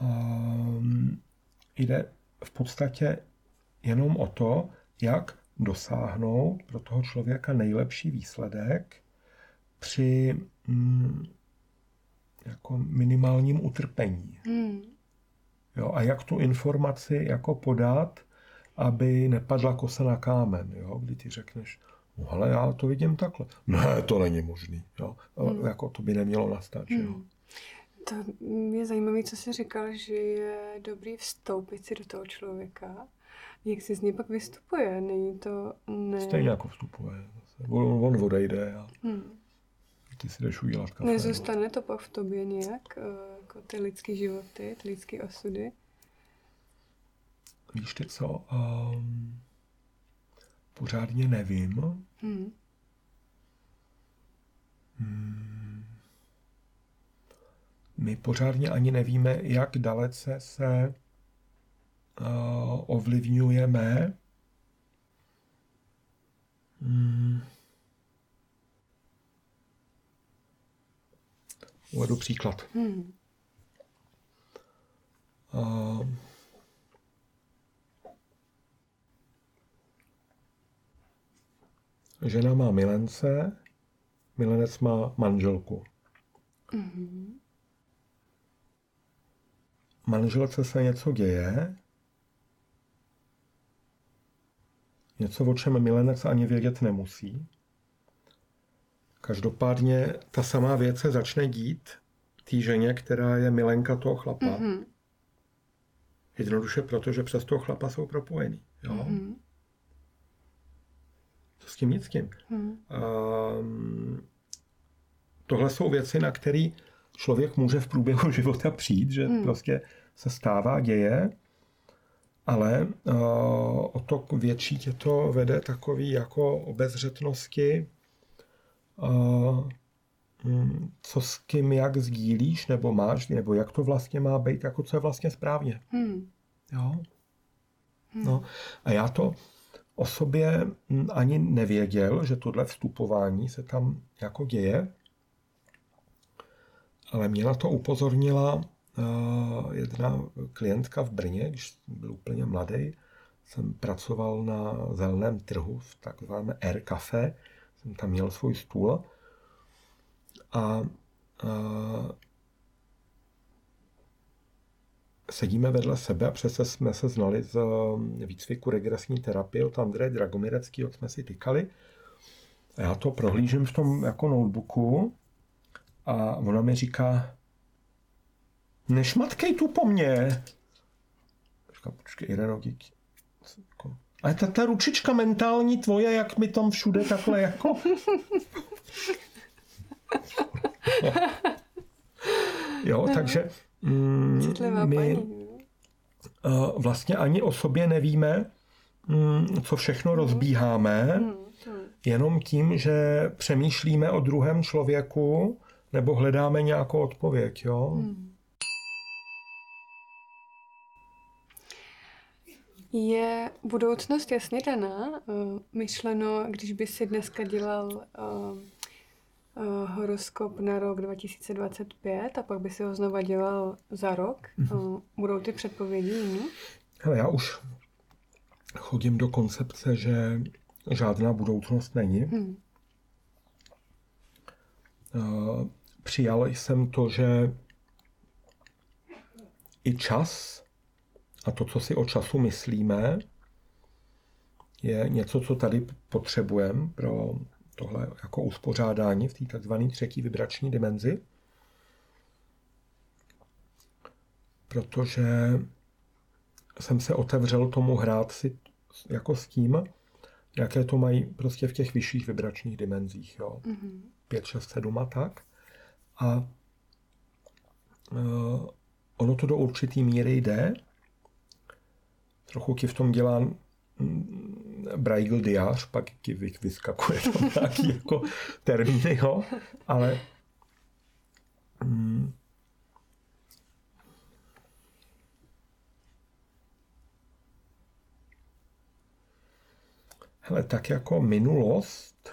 um, jde v podstatě jenom o to, jak dosáhnout pro toho člověka nejlepší výsledek při mm, jako minimálním utrpení. Hmm. Jo, a jak tu informaci jako podat, aby nepadla kosa na kámen, jo, kdy ty řekneš, no ale já to vidím takhle. Ne, to není možný, jo. Hmm. Jako to by nemělo nastat, hmm. jo. To je zajímavé, co jsi říkal, že je dobrý vstoupit si do toho člověka. Jak si z něj pak vystupuje? Není to... Ne... Stejně jako vstupuje. On, on odejde a hmm. ty si jdeš udělat kafe. Nezůstane to pak v tobě nějak? Eh, jako ty lidské životy, ty lidské osudy? Víš ty co? Um, pořádně nevím. Hmm. Hmm. My pořádně ani nevíme, jak dalece se uh, ovlivňujeme hmm. Uvedu příklad. Hmm. žena má milence, milenec má manželku. Mm-hmm. Manželce se něco děje, něco, o čem milenec ani vědět nemusí. Každopádně ta samá věc se začne dít té ženě, která je milenka toho chlapa. Mm-hmm. Jednoduše proto, že přes toho chlapa jsou propojený. Jo? Mm-hmm. To s tím nic s tím. Mm. Um, tohle jsou věci, na které člověk může v průběhu života přijít, že mm. prostě se stává, děje, ale uh, o to větší tě to vede takový jako obezřetnosti, uh, co s kým jak sdílíš, nebo máš, nebo jak to vlastně má být, jako co je vlastně správně. Hmm. Jo? Hmm. No, a já to o sobě ani nevěděl, že tohle vstupování se tam jako děje, ale mě na to upozornila uh, jedna klientka v Brně, když byl úplně mladý. Jsem pracoval na zeleném trhu v takzvaném Air Cafe, jsem tam měl svůj stůl a, a sedíme vedle sebe a přece jsme se znali z um, výcviku regresní terapie od Andreje Dragomireckého, jsme si tykali. Já to prohlížím v tom jako notebooku a ona mi říká, nešmatkej tu po mně. Říká, počkej, Ireno, díky. Ale ta, ta ručička mentální tvoje, jak mi tam všude takhle jako... jo, takže mm, my uh, vlastně ani o sobě nevíme, mm, co všechno mm. rozbíháme, mm. jenom tím, že přemýšlíme o druhém člověku nebo hledáme nějakou odpověď. Jo? Mm. Je budoucnost jasně daná? Uh, myšleno, když by si dneska dělal uh, uh, horoskop na rok 2025 a pak by si ho znova dělal za rok, mm-hmm. budou ty předpovědi jiný? Hele, já už chodím do koncepce, že žádná budoucnost není. Hmm. Uh, přijal jsem to, že i čas a to, co si o času myslíme, je něco, co tady potřebujeme pro tohle jako uspořádání v té takzvané třetí vibrační dimenzi. Protože jsem se otevřel tomu hrát si jako s tím, jaké to mají prostě v těch vyšších vibračních dimenzích. Jo. Mm-hmm. 5, 6, 7 a tak. A uh, ono to do určitý míry jde, trochu ti v tom dělá Braille diář, pak ti vyskakuje tam nějaký jako termíny, jo, ale mm, Hele, tak jako minulost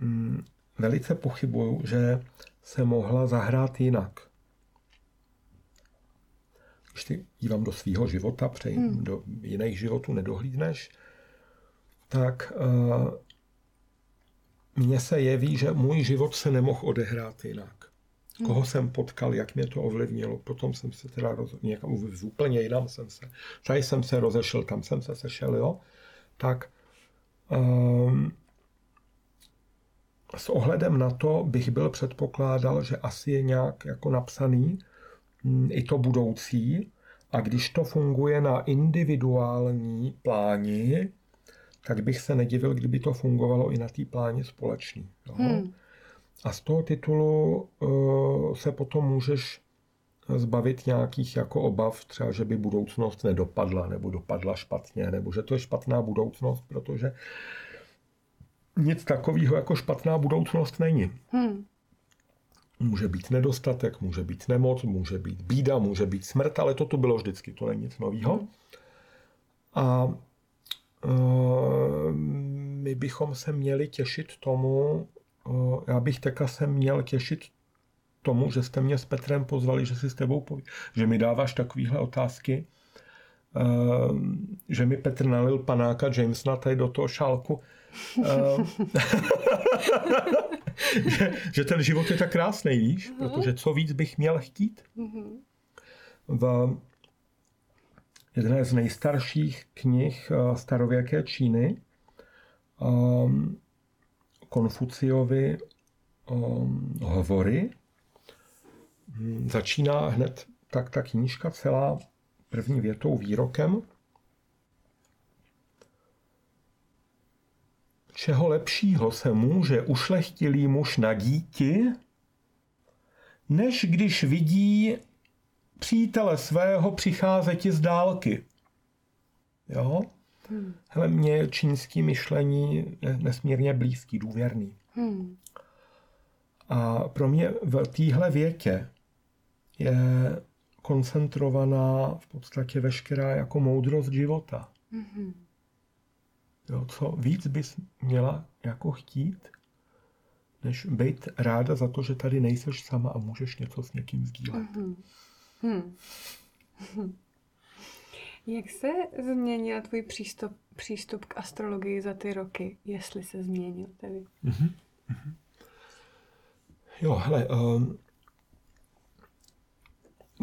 mm, velice pochybuju, že se mohla zahrát jinak když ty dívám do svého života, přeji hmm. do jiných životů nedohlídneš, tak uh, mně se jeví, že můj život se nemohl odehrát jinak. Hmm. Koho jsem potkal, jak mě to ovlivnilo, potom jsem se teda roz... někam úplně jinam jsem se, tady jsem se rozešel, tam jsem se sešel, jo, tak um, s ohledem na to bych byl předpokládal, že asi je nějak jako napsaný, Mm, i to budoucí. A když to funguje na individuální pláni, tak bych se nedivil, kdyby to fungovalo i na té pláni společný. Jo? Hmm. A z toho titulu uh, se potom můžeš zbavit nějakých jako obav, třeba, že by budoucnost nedopadla, nebo dopadla špatně, nebo že to je špatná budoucnost, protože nic takového jako špatná budoucnost není. Hmm. Může být nedostatek, může být nemoc, může být bída, může být smrt, ale to tu bylo vždycky, to není nic nového. Hmm. A uh, my bychom se měli těšit tomu, uh, já bych teka se měl těšit tomu, že jste mě s Petrem pozvali, že si s tebou poví, že mi dáváš takovéhle otázky, uh, že mi Petr nalil panáka Jamesona tady do toho šálku. Uh, že, že ten život je tak krásný, víš? Uh-huh. Protože co víc bych měl chtít? Uh-huh. V jedné z nejstarších knih eh, starověké Číny um, Konfuciovi um, hovory hm, začíná hned tak ta knížka celá první větou výrokem, čeho lepšího se může ušlechtilý muž nadíti, než když vidí přítele svého přicházeti z dálky. Jo? Hmm. Hele, mě čínský myšlení je nesmírně blízký, důvěrný. Hmm. A pro mě v téhle větě je koncentrovaná v podstatě veškerá jako moudrost života. Hmm. Jo, co víc bys měla jako chtít, než být ráda za to, že tady nejseš sama a můžeš něco s někým sdílet. Mm-hmm. Hmm. Jak se změnil tvůj přístup, přístup k astrologii za ty roky, jestli se změnil tedy? Mm-hmm. Jo, hele, um,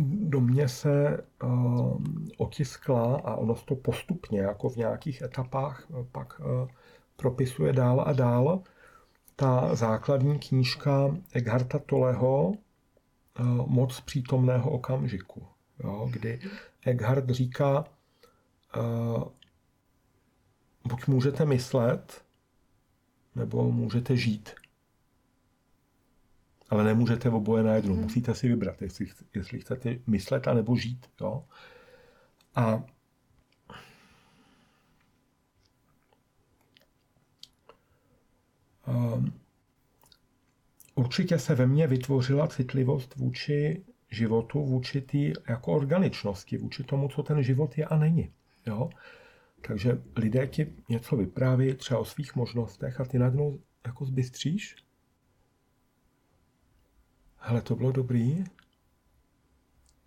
do mě se uh, otiskla a ono to postupně, jako v nějakých etapách, uh, pak uh, propisuje dál a dál. Ta základní knížka Eckharta Toleho eh, Moc přítomného okamžiku, jo, kdy Eckhart říká, uh, buď můžete myslet, nebo můžete žít. Ale nemůžete oboje najednou. Hmm. Musíte si vybrat, jestli, jestli chcete myslet a nebo žít. Jo? A um, určitě se ve mně vytvořila citlivost vůči životu, vůči té jako organičnosti, vůči tomu, co ten život je a není. Jo? Takže lidé ti něco vypráví třeba o svých možnostech a ty najednou jako zbystříš. Hele, to bylo dobrý.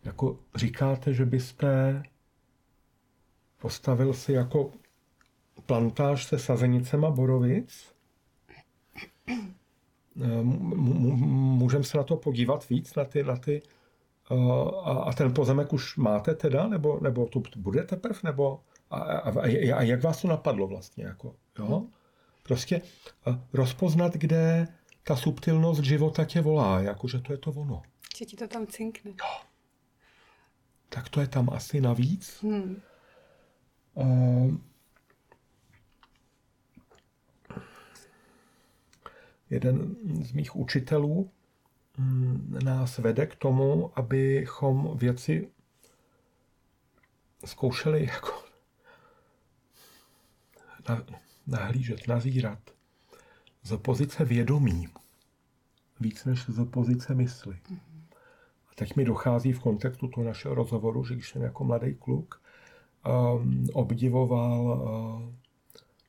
Jako říkáte, že byste postavil si jako plantáž se sazenicema borovic. Můžeme se na to podívat víc, na ty, na ty a ten pozemek už máte teda, nebo, nebo to bude teprve, nebo a, a, a, jak vás to napadlo vlastně, jako, jo? Prostě rozpoznat, kde ta subtilnost života tě volá, jako, že to je to ono. Že ti to tam cinkne. Jo. Tak to je tam asi navíc. Hmm. Uh, jeden z mých učitelů Mm, nás vede k tomu, abychom věci zkoušeli jako nahlížet, nazírat z pozice vědomí, víc než z pozice mysli. A teď mi dochází v kontextu toho našeho rozhovoru, že když jsem jako mladý kluk um, obdivoval uh,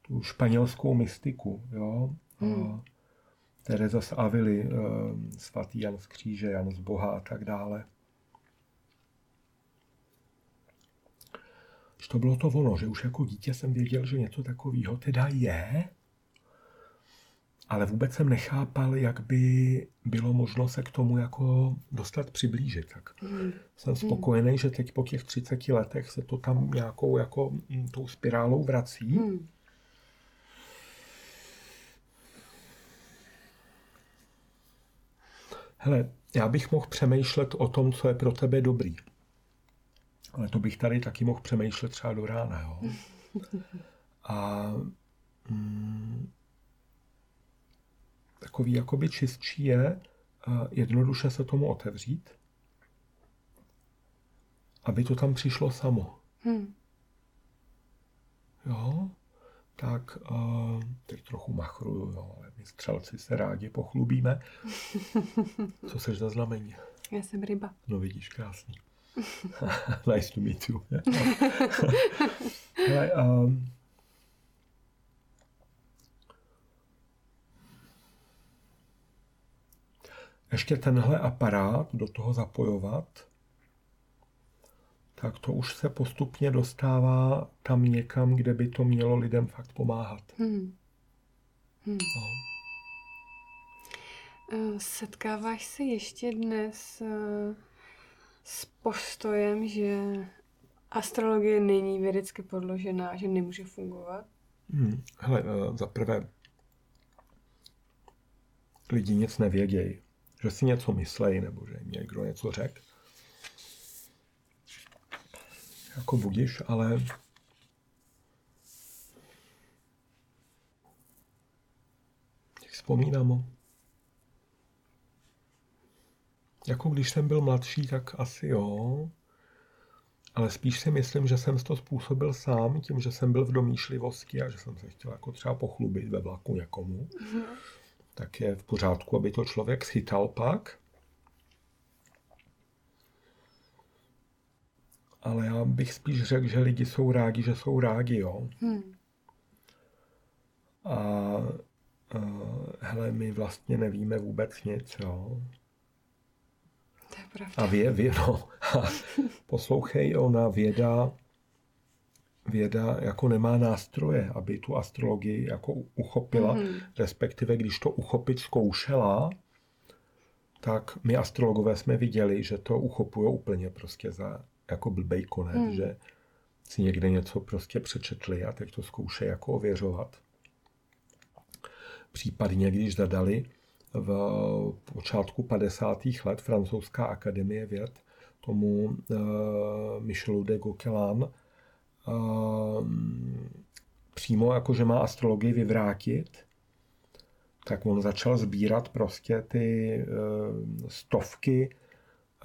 tu španělskou mystiku, jo, hmm. uh, Tereza z Avily, eh, svatý Jan z Kříže, Jan z Boha a tak dále. Že to bylo to ono, že už jako dítě jsem věděl, že něco takového teda je, ale vůbec jsem nechápal, jak by bylo možno se k tomu jako dostat přiblížit. Tak mm. jsem spokojený, že teď po těch 30 letech se to tam nějakou jako mm, tou spirálou vrací. Mm. Hele, já bych mohl přemýšlet o tom, co je pro tebe dobrý. Ale to bych tady taky mohl přemýšlet třeba do rána, jo. A mm, takový jakoby čistší je jednoduše se tomu otevřít, aby to tam přišlo samo. Hmm. Jo? tak uh, teď trochu machruju, jo, ale my střelci se rádi pochlubíme. Co seš za znamení? Já jsem ryba. No vidíš, krásný. nice to meet you. ale, um, ještě tenhle aparát do toho zapojovat, tak to už se postupně dostává tam někam, kde by to mělo lidem fakt pomáhat. Hmm. Hmm. No. Eh, setkáváš se ještě dnes eh, s postojem, že astrologie není vědecky podložená, že nemůže fungovat? Hmm. Hele, eh, za prvé, lidi nic nevědějí, že si něco myslejí, nebo že jim někdo něco řekl. jako budiš, ale vzpomínám, jako když jsem byl mladší, tak asi jo, ale spíš si myslím, že jsem to způsobil sám, tím, že jsem byl v domýšlivosti a že jsem se chtěl jako třeba pochlubit ve vlaku někomu. Mm-hmm. Tak je v pořádku, aby to člověk schytal pak. ale já bych spíš řekl, že lidi jsou rádi, že jsou rádi, jo. Hmm. A uh, hele, my vlastně nevíme vůbec nic, jo. To je pravda. A vě, vě, no, poslouchej, ona věda, věda jako nemá nástroje, aby tu astrologii jako uchopila, mm-hmm. respektive když to uchopit zkoušela, tak my astrologové jsme viděli, že to uchopuje úplně prostě za jako blbej konec, hmm. že si někde něco prostě přečetli a teď to zkoušejí jako ověřovat. případně když zadali v počátku 50. let francouzská akademie věd tomu uh, Michelu de Gauquelin přímo jako, že má astrologii vyvrátit, tak on začal sbírat prostě ty uh, stovky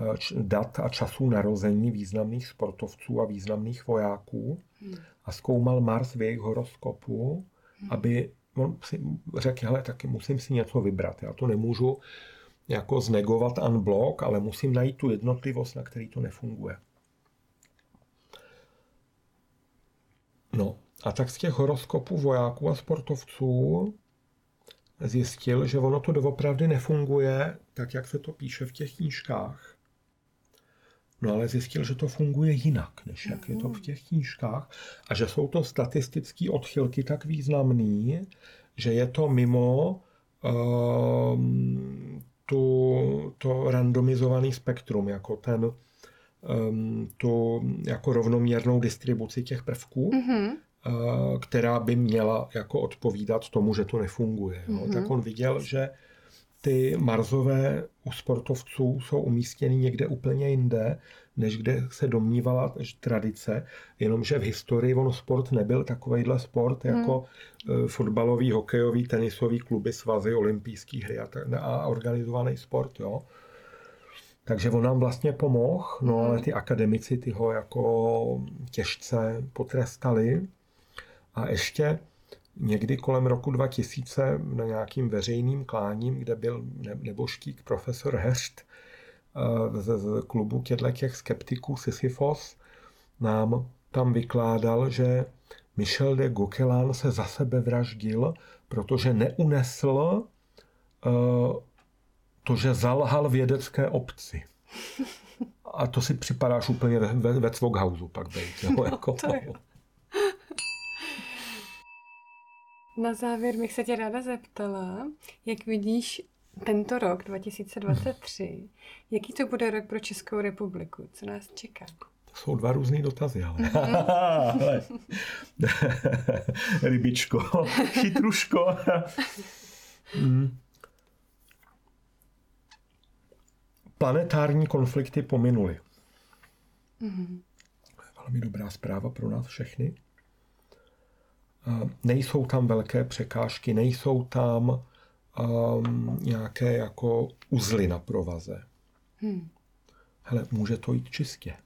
uh, dat a časů narození významných sportovců a významných vojáků hmm. a zkoumal Mars v jejich horoskopu, hmm. aby on si řekl, hele, taky musím si něco vybrat. Já to nemůžu jako znegovat unblock, ale musím najít tu jednotlivost, na který to nefunguje. No a tak z těch horoskopů vojáků a sportovců zjistil, že ono to doopravdy nefunguje tak, jak se to píše v těch knížkách. No ale zjistil, že to funguje jinak, než jak je to v těch knížkách a že jsou to statistické odchylky tak významný, že je to mimo um, tu, to randomizovaný spektrum, jako ten um, tu jako rovnoměrnou distribuci těch prvků, mm-hmm. uh, která by měla jako odpovídat tomu, že to nefunguje. Mm-hmm. Tak on viděl, že ty marzové u sportovců jsou umístěny někde úplně jinde, než kde se domnívala tradice, jenomže v historii on sport nebyl takovýhle sport jako hmm. fotbalový, hokejový, tenisový kluby, svazy, olympijský hry a, a organizovaný sport. Jo. Takže on nám vlastně pomohl, no ale hmm. ty akademici ty ho jako těžce potrestali. A ještě někdy kolem roku 2000 na nějakým veřejným kláním, kde byl nebožtík profesor Heřt eh, z, z klubu těch skeptiků Sisyphos, nám tam vykládal, že Michel de Gauquelin se za sebe vraždil, protože neunesl uh, to, že zalhal vědecké obci. A to si připadáš úplně ve, ve, Cvoghausu pak být. Jo, jako, to je. Na závěr bych se tě ráda zeptala, jak vidíš tento rok 2023, jaký to bude rok pro Českou republiku? Co nás čeká? To jsou dva různé dotazy, ale. ale. Rybičko, chytruško. hmm. Planetární konflikty pominuly. Mm-hmm. Velmi dobrá zpráva pro nás všechny nejsou tam velké překážky, nejsou tam um, nějaké jako uzly na provaze. Hmm. Hele, může to jít čistě.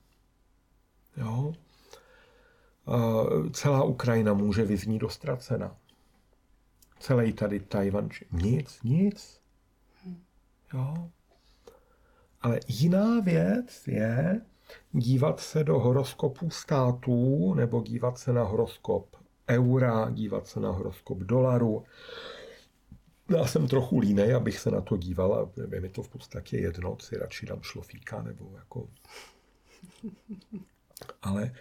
Jo? Uh, celá Ukrajina může vyznít dostracena. Celý tady Tajvan, nic, nic. Hmm. Jo? Ale jiná věc je dívat se do horoskopu států nebo dívat se na horoskop eura, dívat se na horoskop dolaru. Já jsem trochu línej, abych se na to díval a je mi to v podstatě jedno, si radši dám šlofíka nebo jako... Ale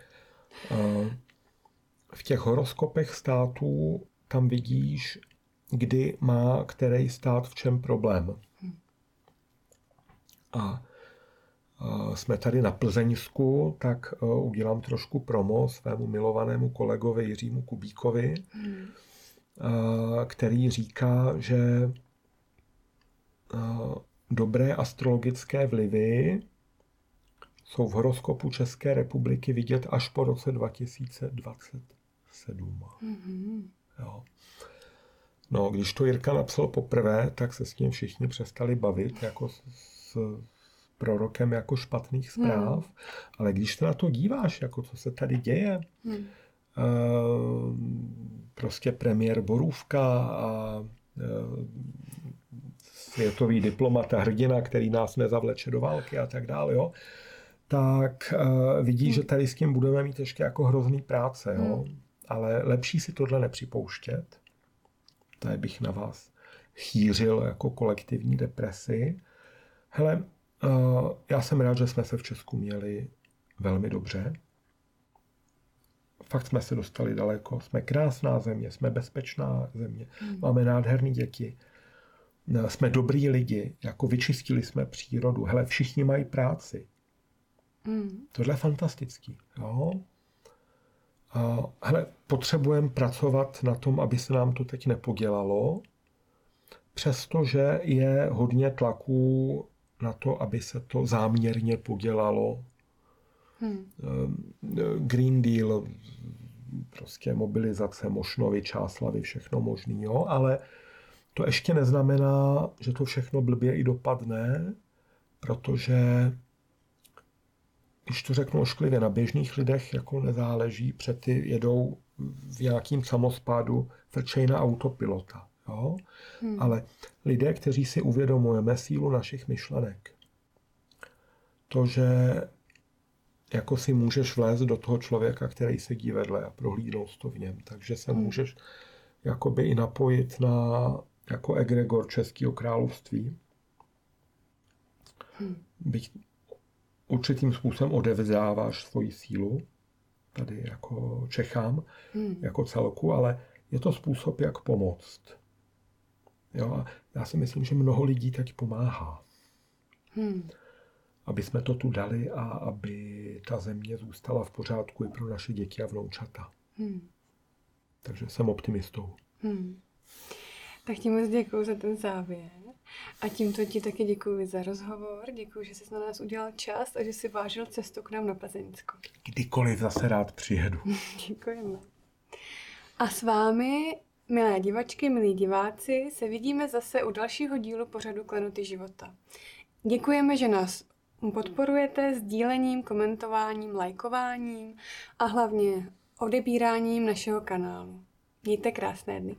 uh, v těch horoskopech států tam vidíš, kdy má který stát v čem problém. A jsme tady na Plzeňsku, tak e, udělám trošku promo svému milovanému kolegovi Jiřímu Kubíkovi, hmm. který říká, že dobré astrologické vlivy jsou v horoskopu České republiky vidět až po roce 2027. Mm-hmm. Jo. No, když to Jirka napsal poprvé, tak se s ním všichni přestali bavit, jako prorokem jako špatných hmm. zpráv, hmm. ale když se na to díváš, jako co se tady děje, hmm. uh, prostě premiér Borůvka a uh, světový diplomat a hrdina, který nás nezavleče do války a tak dále, jo, tak uh, vidí, hmm. že tady s tím budeme mít ještě jako hrozný práce, jo. Hmm. Ale lepší si tohle nepřipouštět. Tady bych na vás chýřil jako kolektivní depresi. Hele, Eh, já jsem rád, že jsme se v Česku měli velmi dobře. Fakt jsme se dostali daleko. Jsme krásná země, jsme bezpečná země, mm. máme nádherné děti, eh, jsme dobrý lidi, jako vyčistili jsme přírodu. Hele, všichni mají práci. Mm. Tohle je fantastický. Jo? A, hele, potřebujeme pracovat na tom, aby se nám to teď nepodělalo, přestože je hodně tlaků na to, aby se to záměrně podělalo. Hmm. Green Deal, prostě mobilizace Mošnovy, Čáslavy, všechno možný, jo? ale to ještě neznamená, že to všechno blbě i dopadne, protože když to řeknu ošklivě, na běžných lidech jako nezáleží, před ty jedou v nějakým samospádu vrčej na autopilota. Jo? Hmm. Ale lidé, kteří si uvědomujeme sílu našich myšlenek, to, že jako si můžeš vlézt do toho člověka, který sedí vedle a prohlídnout to v něm. Takže se hmm. můžeš jakoby i napojit na jako egregor Českého království. Hmm. Byť určitým způsobem odevzdáváš svoji sílu, tady jako Čechám, hmm. jako celku, ale je to způsob, jak pomoct. Jo, a já si myslím, že mnoho lidí teď pomáhá. Hmm. Aby jsme to tu dali a aby ta země zůstala v pořádku i pro naše děti a vnoučata. Hmm. Takže jsem optimistou. Hmm. Tak ti moc děkuji za ten závěr. A tímto ti taky děkuji za rozhovor. Děkuji, že jsi na nás udělal čas a že jsi vážil cestu k nám na Plzeňsko. Kdykoliv zase rád přijedu. Děkujeme. A s vámi, milé divačky, milí diváci, se vidíme zase u dalšího dílu pořadu Klenuty života. Děkujeme, že nás podporujete sdílením, komentováním, lajkováním a hlavně odebíráním našeho kanálu. Mějte krásné dny.